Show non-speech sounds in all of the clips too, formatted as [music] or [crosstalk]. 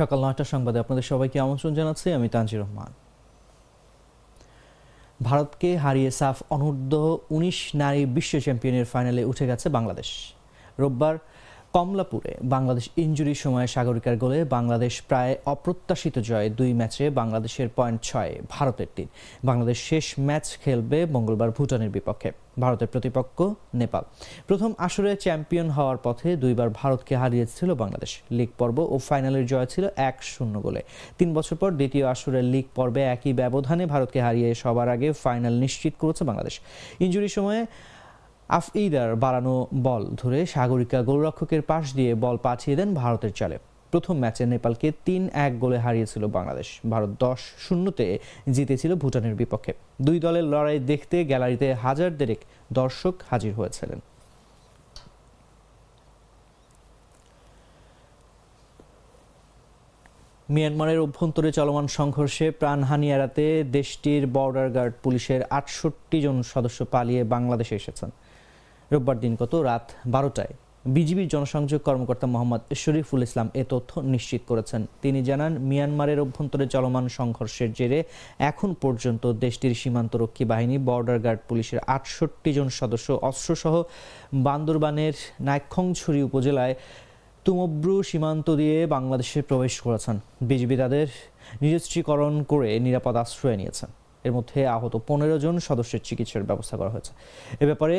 সকাল নয়টা সংবাদে আপনাদের সবাইকে আমন্ত্রণ জানাচ্ছি আমি তানজির রহমান ভারতকে হারিয়ে সাফ অনূর্ধ্ব উনিশ নারী বিশ্ব চ্যাম্পিয়নের ফাইনালে উঠে গেছে বাংলাদেশ রোববার কমলাপুরে বাংলাদেশ ইঞ্জুরির সময় সাগরিকার গোলে বাংলাদেশ প্রায় অপ্রত্যাশিত জয়ে দুই ম্যাচে বাংলাদেশের পয়েন্ট ছয় ভারতের তিন বাংলাদেশ শেষ ম্যাচ খেলবে মঙ্গলবার ভুটানের বিপক্ষে ভারতের প্রতিপক্ষ নেপাল প্রথম আসরে চ্যাম্পিয়ন হওয়ার পথে দুইবার ভারতকে হারিয়েছিল বাংলাদেশ লিগ পর্ব ও ফাইনালের জয় ছিল এক শূন্য গোলে তিন বছর পর দ্বিতীয় আসরের লিগ পর্বে একই ব্যবধানে ভারতকে হারিয়ে সবার আগে ফাইনাল নিশ্চিত করেছে বাংলাদেশ ইঞ্জুরি সময়ে আফঈদার বাড়ানো বল ধরে সাগরিকা গোলরক্ষকের পাশ দিয়ে বল পাঠিয়ে দেন ভারতের চালে প্রথম ম্যাচে নেপালকে তিন এক গোলে হারিয়েছিল বাংলাদেশ ভারত দশ শূন্যতে জিতেছিল ভুটানের বিপক্ষে দুই দলের লড়াই দেখতে গ্যালারিতে হাজার দেরেক দর্শক হাজির হয়েছিলেন মিয়ানমারের অভ্যন্তরে চলমান সংঘর্ষে প্রাণহানি এড়াতে দেশটির বর্ডার গার্ড পুলিশের আটষট্টি জন সদস্য পালিয়ে বাংলাদেশে এসেছেন রোববার দিন গত রাত বারোটায় বিজিবির জনসংযোগ কর্মকর্তা মোহাম্মদ শরীফুল ইসলাম এ তথ্য নিশ্চিত করেছেন তিনি জানান মিয়ানমারের অভ্যন্তরে চলমান সংঘর্ষের জেরে এখন পর্যন্ত দেশটির সীমান্তরক্ষী বাহিনী বর্ডার গার্ড পুলিশের আটষট্টি জন সদস্য অস্ত্রসহ বান্দরবানের নাইক্ষংছড়ি উপজেলায় তুমব্রু সীমান্ত দিয়ে বাংলাদেশে প্রবেশ করেছেন বিজিবি তাদের নিরস্ত্রীকরণ করে নিরাপদ আশ্রয় নিয়েছেন এর মধ্যে আহত পনেরো জন সদস্যের চিকিৎসার ব্যবস্থা করা হয়েছে এ ব্যাপারে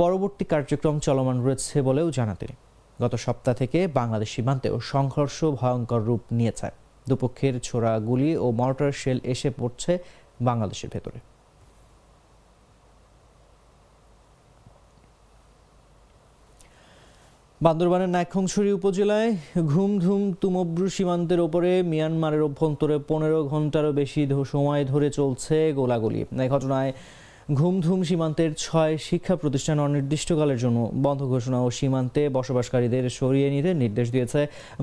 পরবর্তী কার্যক্রম চলমান রয়েছে বলেও জানা তিনি গত সপ্তাহ থেকে বাংলাদেশ সীমান্তেও সংঘর্ষ ভয়ঙ্কর রূপ নিয়েছে দুপক্ষের ছোড়া গুলি ও মর্টার শেল এসে পড়ছে বাংলাদেশের ভেতরে বান্দরবানের নাইক্ষংছড়ি উপজেলায় ঘুমধুম তুমব্রু সীমান্তের ওপরে মিয়ানমারের অভ্যন্তরে পনেরো ঘন্টারও বেশি সময় ধরে চলছে গোলাগুলি এই ঘটনায় ঘুমধুম সীমান্তের ছয় শিক্ষা প্রতিষ্ঠান অনির্দিষ্টকালের জন্য বন্ধ ঘোষণা ও সীমান্তে বসবাসকারীদের সরিয়ে নিতে নির্দেশ দিয়েছে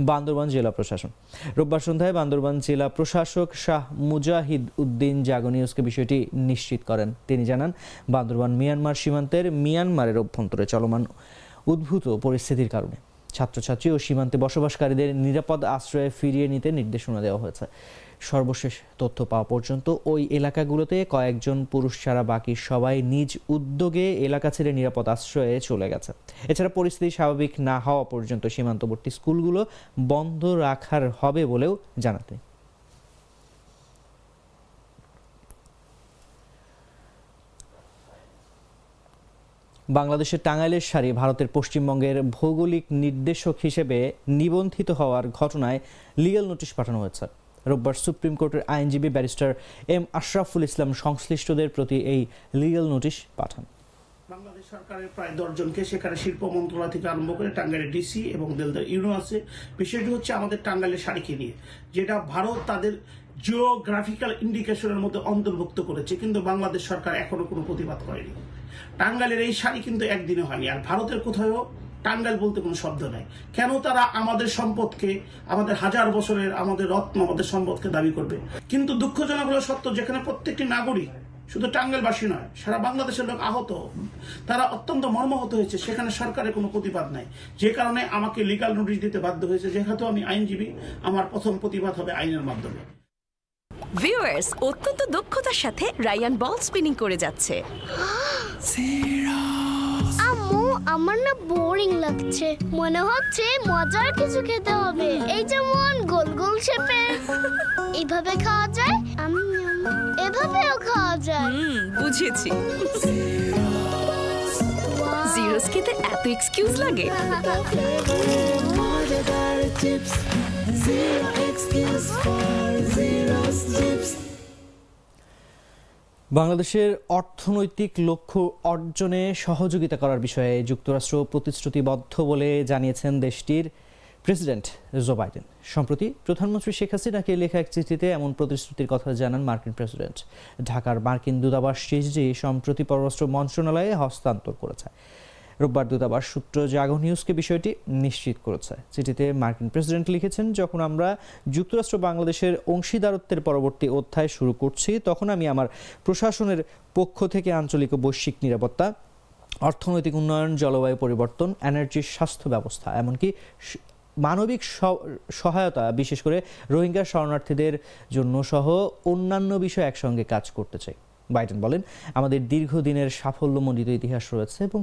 বান্দরবান জেলা প্রশাসন রোববার সন্ধ্যায় বান্দরবান জেলা প্রশাসক শাহ মুজাহিদ উদ্দিন জাগনিউসকে বিষয়টি নিশ্চিত করেন তিনি জানান বান্দরবান মিয়ানমার সীমান্তের মিয়ানমারের অভ্যন্তরে চলমান উদ্ভূত পরিস্থিতির কারণে ছাত্রছাত্রী ও সীমান্তে বসবাসকারীদের নিরাপদ আশ্রয়ে ফিরিয়ে নিতে নির্দেশনা দেওয়া হয়েছে সর্বশেষ তথ্য পাওয়া পর্যন্ত ওই এলাকাগুলোতে কয়েকজন পুরুষ ছাড়া বাকি সবাই নিজ উদ্যোগে এলাকা ছেড়ে নিরাপদ আশ্রয়ে চলে গেছে এছাড়া পরিস্থিতি স্বাভাবিক না হওয়া পর্যন্ত সীমান্তবর্তী স্কুলগুলো বন্ধ রাখার হবে বলেও জানাতে বাংলাদেশের টাঙ্গাইলের শাড়ি ভারতের পশ্চিমবঙ্গের ভৌগোলিক নির্দেশক হিসেবে নিবন্ধিত হওয়ার ঘটনায় লিগাল নোটিশ পাঠানো হয়েছে রোববার সুপ্রিম কোর্টের আইনজীবী ব্যারিস্টার এম আশরাফুল ইসলাম সংশ্লিষ্টদের প্রতি এই লিগাল নোটিশ পাঠান বাংলাদেশ সরকারের প্রায় দশজনকে সেখানে শিল্প মন্ত্রণালয় থেকে আরম্ভ করে টাঙ্গাইলের ডিসি এবং দেলদার ইউনো আছে বিষয়টি হচ্ছে আমাদের টাঙ্গাইলের শাড়িকে নিয়ে যেটা ভারত তাদের জিওগ্রাফিক্যাল ইন্ডিকেশনের মধ্যে অন্তর্ভুক্ত করেছে কিন্তু বাংলাদেশ সরকার এখনো কোনো প্রতিবাদ করেনি টাঙ্গালের এই শাড়ি কিন্তু একদিনে হয়নি আর ভারতের কোথাও টাঙ্গাল বলতে কোনো শব্দ নাই কেন তারা আমাদের সম্পদকে আমাদের হাজার বছরের আমাদের রত্ন আমাদের সম্পদকে দাবি করবে কিন্তু দুঃখজনক হলো সত্য যেখানে প্রত্যেকটি নাগরিক শুধু টাঙ্গেলবাসী নয় সারা বাংলাদেশের লোক আহত তারা অত্যন্ত মর্মাহত হয়েছে সেখানে সরকারের কোনো প্রতিবাদ নাই যে কারণে আমাকে লিগাল নোটিশ দিতে বাধ্য হয়েছে যেহেতু আমি আইনজীবী আমার প্রথম প্রতিবাদ হবে আইনের মাধ্যমে ভিউয়ার্স অত্যন্ত দক্ষতার সাথে রায়ান বল স্পিনিং করে যাচ্ছে আম্মু আমার না বোরিং লাগছে মনে হচ্ছে মজার কিছু খেতে হবে এই যেমন গোল গোল শেপে এভাবে খাওয়া যায় আমি এভাবেও খাওয়া যায় হুম বুঝেছি জিরোস খেতে এত এক্সকিউজ লাগে [laughs] বাংলাদেশের অর্থনৈতিক লক্ষ্য অর্জনে সহযোগিতা করার বিষয়ে যুক্তরাষ্ট্র প্রতিশ্রুতিবদ্ধ বলে জানিয়েছেন দেশটির প্রেসিডেন্ট জো বাইডেন সম্প্রতি প্রধানমন্ত্রী শেখ হাসিনাকে লেখা এক চিঠিতে এমন প্রতিশ্রুতির কথা জানান মার্কিন প্রেসিডেন্ট ঢাকার মার্কিন দূতাবাস চিঠিটি সম্প্রতি পররাষ্ট্র মন্ত্রণালয়ে হস্তান্তর করেছে রোববার দূতাবাস সূত্র জাগো নিউজকে বিষয়টি নিশ্চিত করেছে চিঠিতে মার্কিন প্রেসিডেন্ট লিখেছেন যখন আমরা যুক্তরাষ্ট্র বাংলাদেশের অংশীদারত্বের পরবর্তী অধ্যায় শুরু করছি তখন আমি আমার প্রশাসনের পক্ষ থেকে আঞ্চলিক ও বৈশ্বিক নিরাপত্তা অর্থনৈতিক উন্নয়ন জলবায়ু পরিবর্তন এনার্জির স্বাস্থ্য ব্যবস্থা এমনকি মানবিক সহায়তা বিশেষ করে রোহিঙ্গা শরণার্থীদের জন্য সহ অন্যান্য বিষয় একসঙ্গে কাজ করতে চাই বাইডেন বলেন আমাদের দীর্ঘদিনের সাফল্যমণ্ডিত ইতিহাস রয়েছে এবং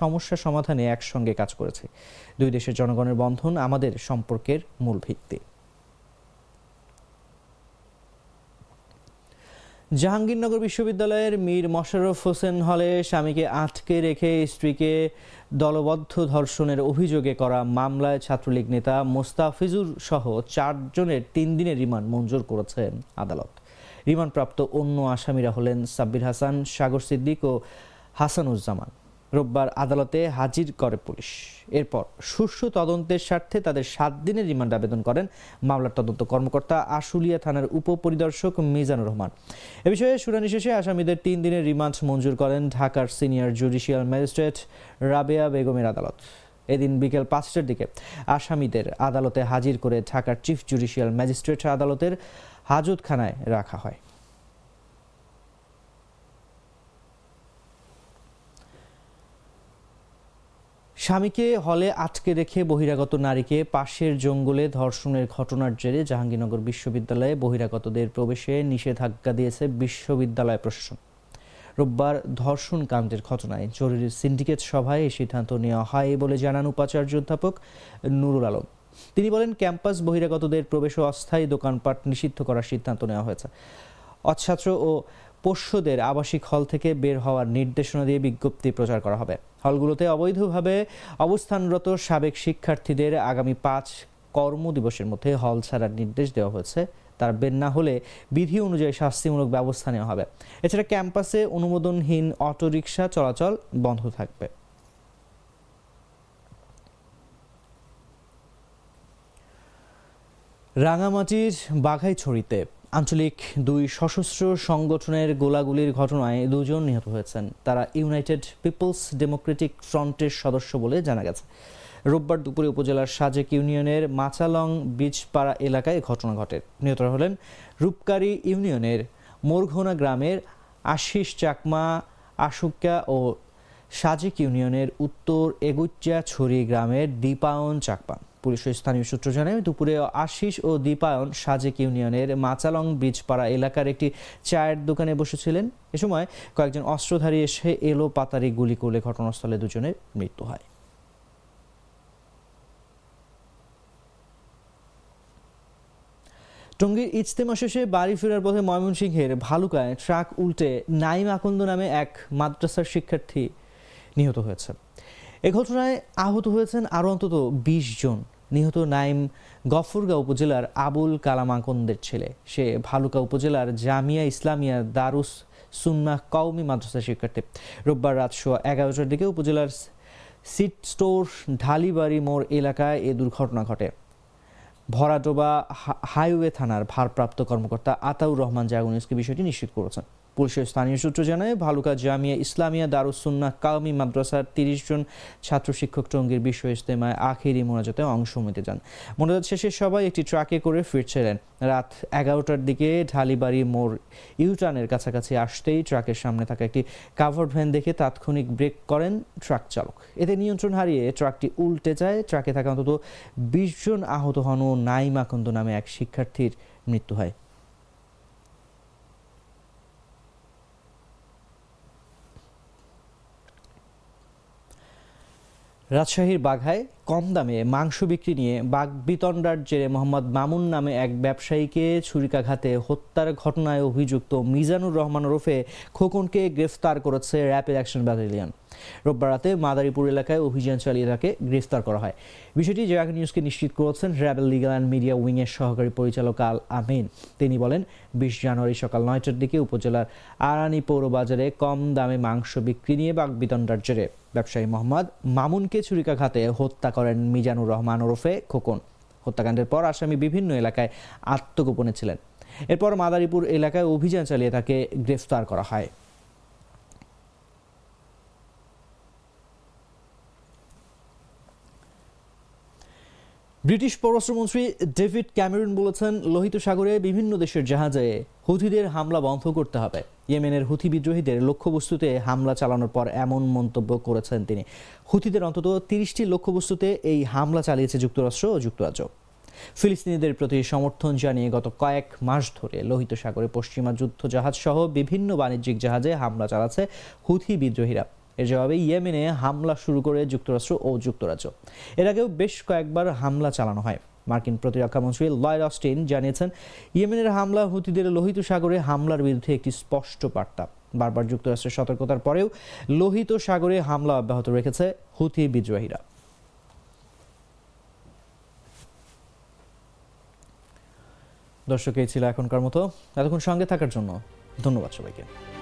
সমস্যা সমাধানে একসঙ্গে কাজ করেছে দুই দেশের জনগণের বন্ধন আমাদের সম্পর্কের মূল ভিত্তি জাহাঙ্গীরনগর বিশ্ববিদ্যালয়ের মীর মশারফ হোসেন হলে স্বামীকে আটকে রেখে স্ত্রীকে দলবদ্ধ ধর্ষণের অভিযোগে করা মামলায় ছাত্রলীগ নেতা মোস্তাফিজুর সহ চারজনের তিন দিনের রিমান্ড মঞ্জুর করেছেন আদালত রিমান্ডপ্রাপ্ত অন্য আসামিরা হলেন সাব্বির হাসান সাগর সিদ্দিক ও হাসানুজ্জামান রোববার আদালতে হাজির করে পুলিশ এরপর সুষ্ঠু তদন্তের স্বার্থে তাদের সাত দিনের রিমান্ড আবেদন করেন মামলার তদন্ত কর্মকর্তা আশুলিয়া থানার উপপরিদর্শক মিজানুর রহমান এ বিষয়ে শুনানি শেষে আসামিদের তিন দিনের রিমান্ড মঞ্জুর করেন ঢাকার সিনিয়র জুডিশিয়াল ম্যাজিস্ট্রেট রাবেয়া বেগমের আদালত এদিন বিকেল পাঁচটার দিকে আসামিদের আদালতে হাজির করে ঢাকার চিফ জুডিশিয়াল ম্যাজিস্ট্রেট আদালতের হাজতখানায় রাখা হয় স্বামীকে হলে আটকে রেখে বহিরাগত নারীকে পাশের জঙ্গলে ধর্ষণের ঘটনার জেরে জাহাঙ্গীরনগর বিশ্ববিদ্যালয়ে বহিরাগতদের প্রবেশে নিষেধাজ্ঞা দিয়েছে বিশ্ববিদ্যালয় প্রশাসন রোববার ধর্ষণ কাণ্ডের ঘটনায় জরুরি সিন্ডিকেট সভায় এই সিদ্ধান্ত নেওয়া হয় বলে জানান উপাচার্য অধ্যাপক নুরুল আলম তিনি বলেন ক্যাম্পাস বহিরাগতদের প্রবেশ ও অস্থায়ী দোকানপাট নিষিদ্ধ করার সিদ্ধান্ত নেওয়া হয়েছে অছাত্র ও পোষ্যদের আবাসিক হল থেকে বের হওয়ার নির্দেশনা দিয়ে বিজ্ঞপ্তি প্রচার করা হবে হলগুলোতে অবৈধভাবে অবস্থানরত সাবেক শিক্ষার্থীদের আগামী পাঁচ কর্মদিবসের মধ্যে হল ছাড়ার নির্দেশ দেওয়া হয়েছে তার বের না হলে বিধি অনুযায়ী শাস্তিমূলক ব্যবস্থা নেওয়া হবে এছাড়া ক্যাম্পাসে অনুমোদনহীন অটোরিকশা চলাচল বন্ধ থাকবে রাঙামাটির বাঘাইছড়িতে আঞ্চলিক দুই সশস্ত্র সংগঠনের গোলাগুলির ঘটনায় দুজন নিহত হয়েছেন তারা ইউনাইটেড পিপলস ডেমোক্রেটিক ফ্রন্টের সদস্য বলে জানা গেছে রোববার দুপুরে উপজেলার সাজেক ইউনিয়নের মাচালং বীজপাড়া এলাকায় ঘটনা ঘটে নিহতরা হলেন রূপকারী ইউনিয়নের মোরঘোনা গ্রামের আশিস চাকমা আশুকা ও সাজেক ইউনিয়নের উত্তর এগুচ্চা ছড়ি গ্রামের দীপায়ন চাকমা পুলিশের স্থানীয় সূত্র জানায় দুপুরে আশিস ও দীপায়ন সাজেক ইউনিয়নের মাচালং বীজপাড়া এলাকার একটি চায়ের দোকানে বসেছিলেন এ সময় কয়েকজন অস্ত্রধারী এসে এলো পাতারি গুলি করলে ঘটনাস্থলে দুজনের মৃত্যু হয় টঙ্গীর ইজতেমা শেষে বাড়ি ফেরার পথে ময়মনসিংহের ভালুকায় ট্রাক উল্টে নাইম আকন্দ নামে এক মাদ্রাসার শিক্ষার্থী নিহত হয়েছে এ ঘটনায় আহত হয়েছেন আরও অন্তত বিশ জন নিহত নাইম গফরগাঁও উপজেলার আবুল কালামাকন্দের ছেলে সে ভালুকা উপজেলার জামিয়া ইসলামিয়া দারুস সুন্না কওমি মাদ্রাসা শিক্ষার্থী রোববার রাত সোয়া এগারোটার দিকে উপজেলার সিট স্টোর ঢালিবাড়ি মোড় এলাকায় এ দুর্ঘটনা ঘটে ভরাডোবা হাইওয়ে থানার ভারপ্রাপ্ত কর্মকর্তা আতাউর রহমান জাগনিসকে বিষয়টি নিশ্চিত করেছেন পুলিশের স্থানীয় সূত্র জানায় ভালুকা জামিয়া ইসলামিয়া দারুসুন্না কাউমি মাদ্রাসার তিরিশ জন ছাত্র শিক্ষক টঙ্গীর বিশ্ব ইজতেমায় আখেরি মোনাজাতে অংশ নিতে যান মোনাজাত শেষে সবাই একটি ট্রাকে করে ফিরছিলেন রাত এগারোটার দিকে ঢালিবাড়ি মোড় ইউটার্নের কাছাকাছি আসতেই ট্রাকের সামনে থাকা একটি কাভার ভ্যান দেখে তাৎক্ষণিক ব্রেক করেন ট্রাক চালক এতে নিয়ন্ত্রণ হারিয়ে ট্রাকটি উল্টে যায় ট্রাকে থাকা অন্তত বিশ জন আহত হন ও নাইমাকন্দ নামে এক শিক্ষার্থীর মৃত্যু হয় রাজশাহীর বাঘায় কম দামে মাংস বিক্রি নিয়ে বিতণ্ডার জেরে মোহাম্মদ মামুন নামে এক ব্যবসায়ীকে ছুরিকাঘাতে হত্যার ঘটনায় অভিযুক্ত মিজানুর রহমান ওরফে খোকনকে গ্রেফতার করেছে র্যাপিড অ্যাকশন ব্যাটালিয়ন রোববার রাতে মাদারীপুর এলাকায় অভিযান চালিয়ে তাকে গ্রেফতার করা হয় বিষয়টি জয়াগ নিউজকে নিশ্চিত করেছেন র্যাবেল লিগাল অ্যান্ড মিডিয়া উইংয়ের সহকারী পরিচালক আল আমিন তিনি বলেন বিশ জানুয়ারি সকাল নয়টার দিকে উপজেলার আরানি পৌর বাজারে কম দামে মাংস বিক্রি নিয়ে বিতণ্ডার জেরে ব্যবসায়ী মোহাম্মদ মামুনকে ছুরিকাঘাতে হত্যা করেন মিজানুর রহমান ওরফে খোকন হত্যাকাণ্ডের পর আসামি বিভিন্ন এলাকায় আত্মগোপনে ছিলেন এরপর মাদারীপুর এলাকায় অভিযান চালিয়ে তাকে গ্রেফতার করা হয় ব্রিটিশ পররাষ্ট্রমন্ত্রী ডেভিড ক্যামেরন বলেছেন লোহিত সাগরে বিভিন্ন দেশের জাহাজে হুথিদের হামলা বন্ধ করতে হবে ইয়েমেনের হুথি বিদ্রোহীদের লক্ষ্যবস্তুতে হামলা চালানোর পর এমন মন্তব্য করেছেন তিনি হুথিদের অন্তত তিরিশটি লক্ষ্যবস্তুতে এই হামলা চালিয়েছে যুক্তরাষ্ট্র ও যুক্তরাজ্য ফিলিস্তিনিদের প্রতি সমর্থন জানিয়ে গত কয়েক মাস ধরে লোহিত সাগরে পশ্চিমা যুদ্ধ জাহাজ সহ বিভিন্ন বাণিজ্যিক জাহাজে হামলা চালাচ্ছে হুথি বিদ্রোহীরা এর জবাবে ইয়েমেনে হামলা শুরু করে যুক্তরাষ্ট্র ও যুক্তরাজ্য এর আগেও বেশ কয়েকবার হামলা চালানো হয় মার্কিন প্রতিরক্ষা মন্ত্রী লয়েড অস্টিন জানিয়েছেন ইয়েমেনের হামলা হুতিদের লোহিত সাগরে হামলার বিরুদ্ধে একটি স্পষ্ট বার্তা বারবার যুক্তরাষ্ট্রের সতর্কতার পরেও লোহিত সাগরে হামলা অব্যাহত রেখেছে হুতি বিদ্রোহীরা দর্শক এই ছিল এখনকার মতো এতক্ষণ সঙ্গে থাকার জন্য ধন্যবাদ সবাইকে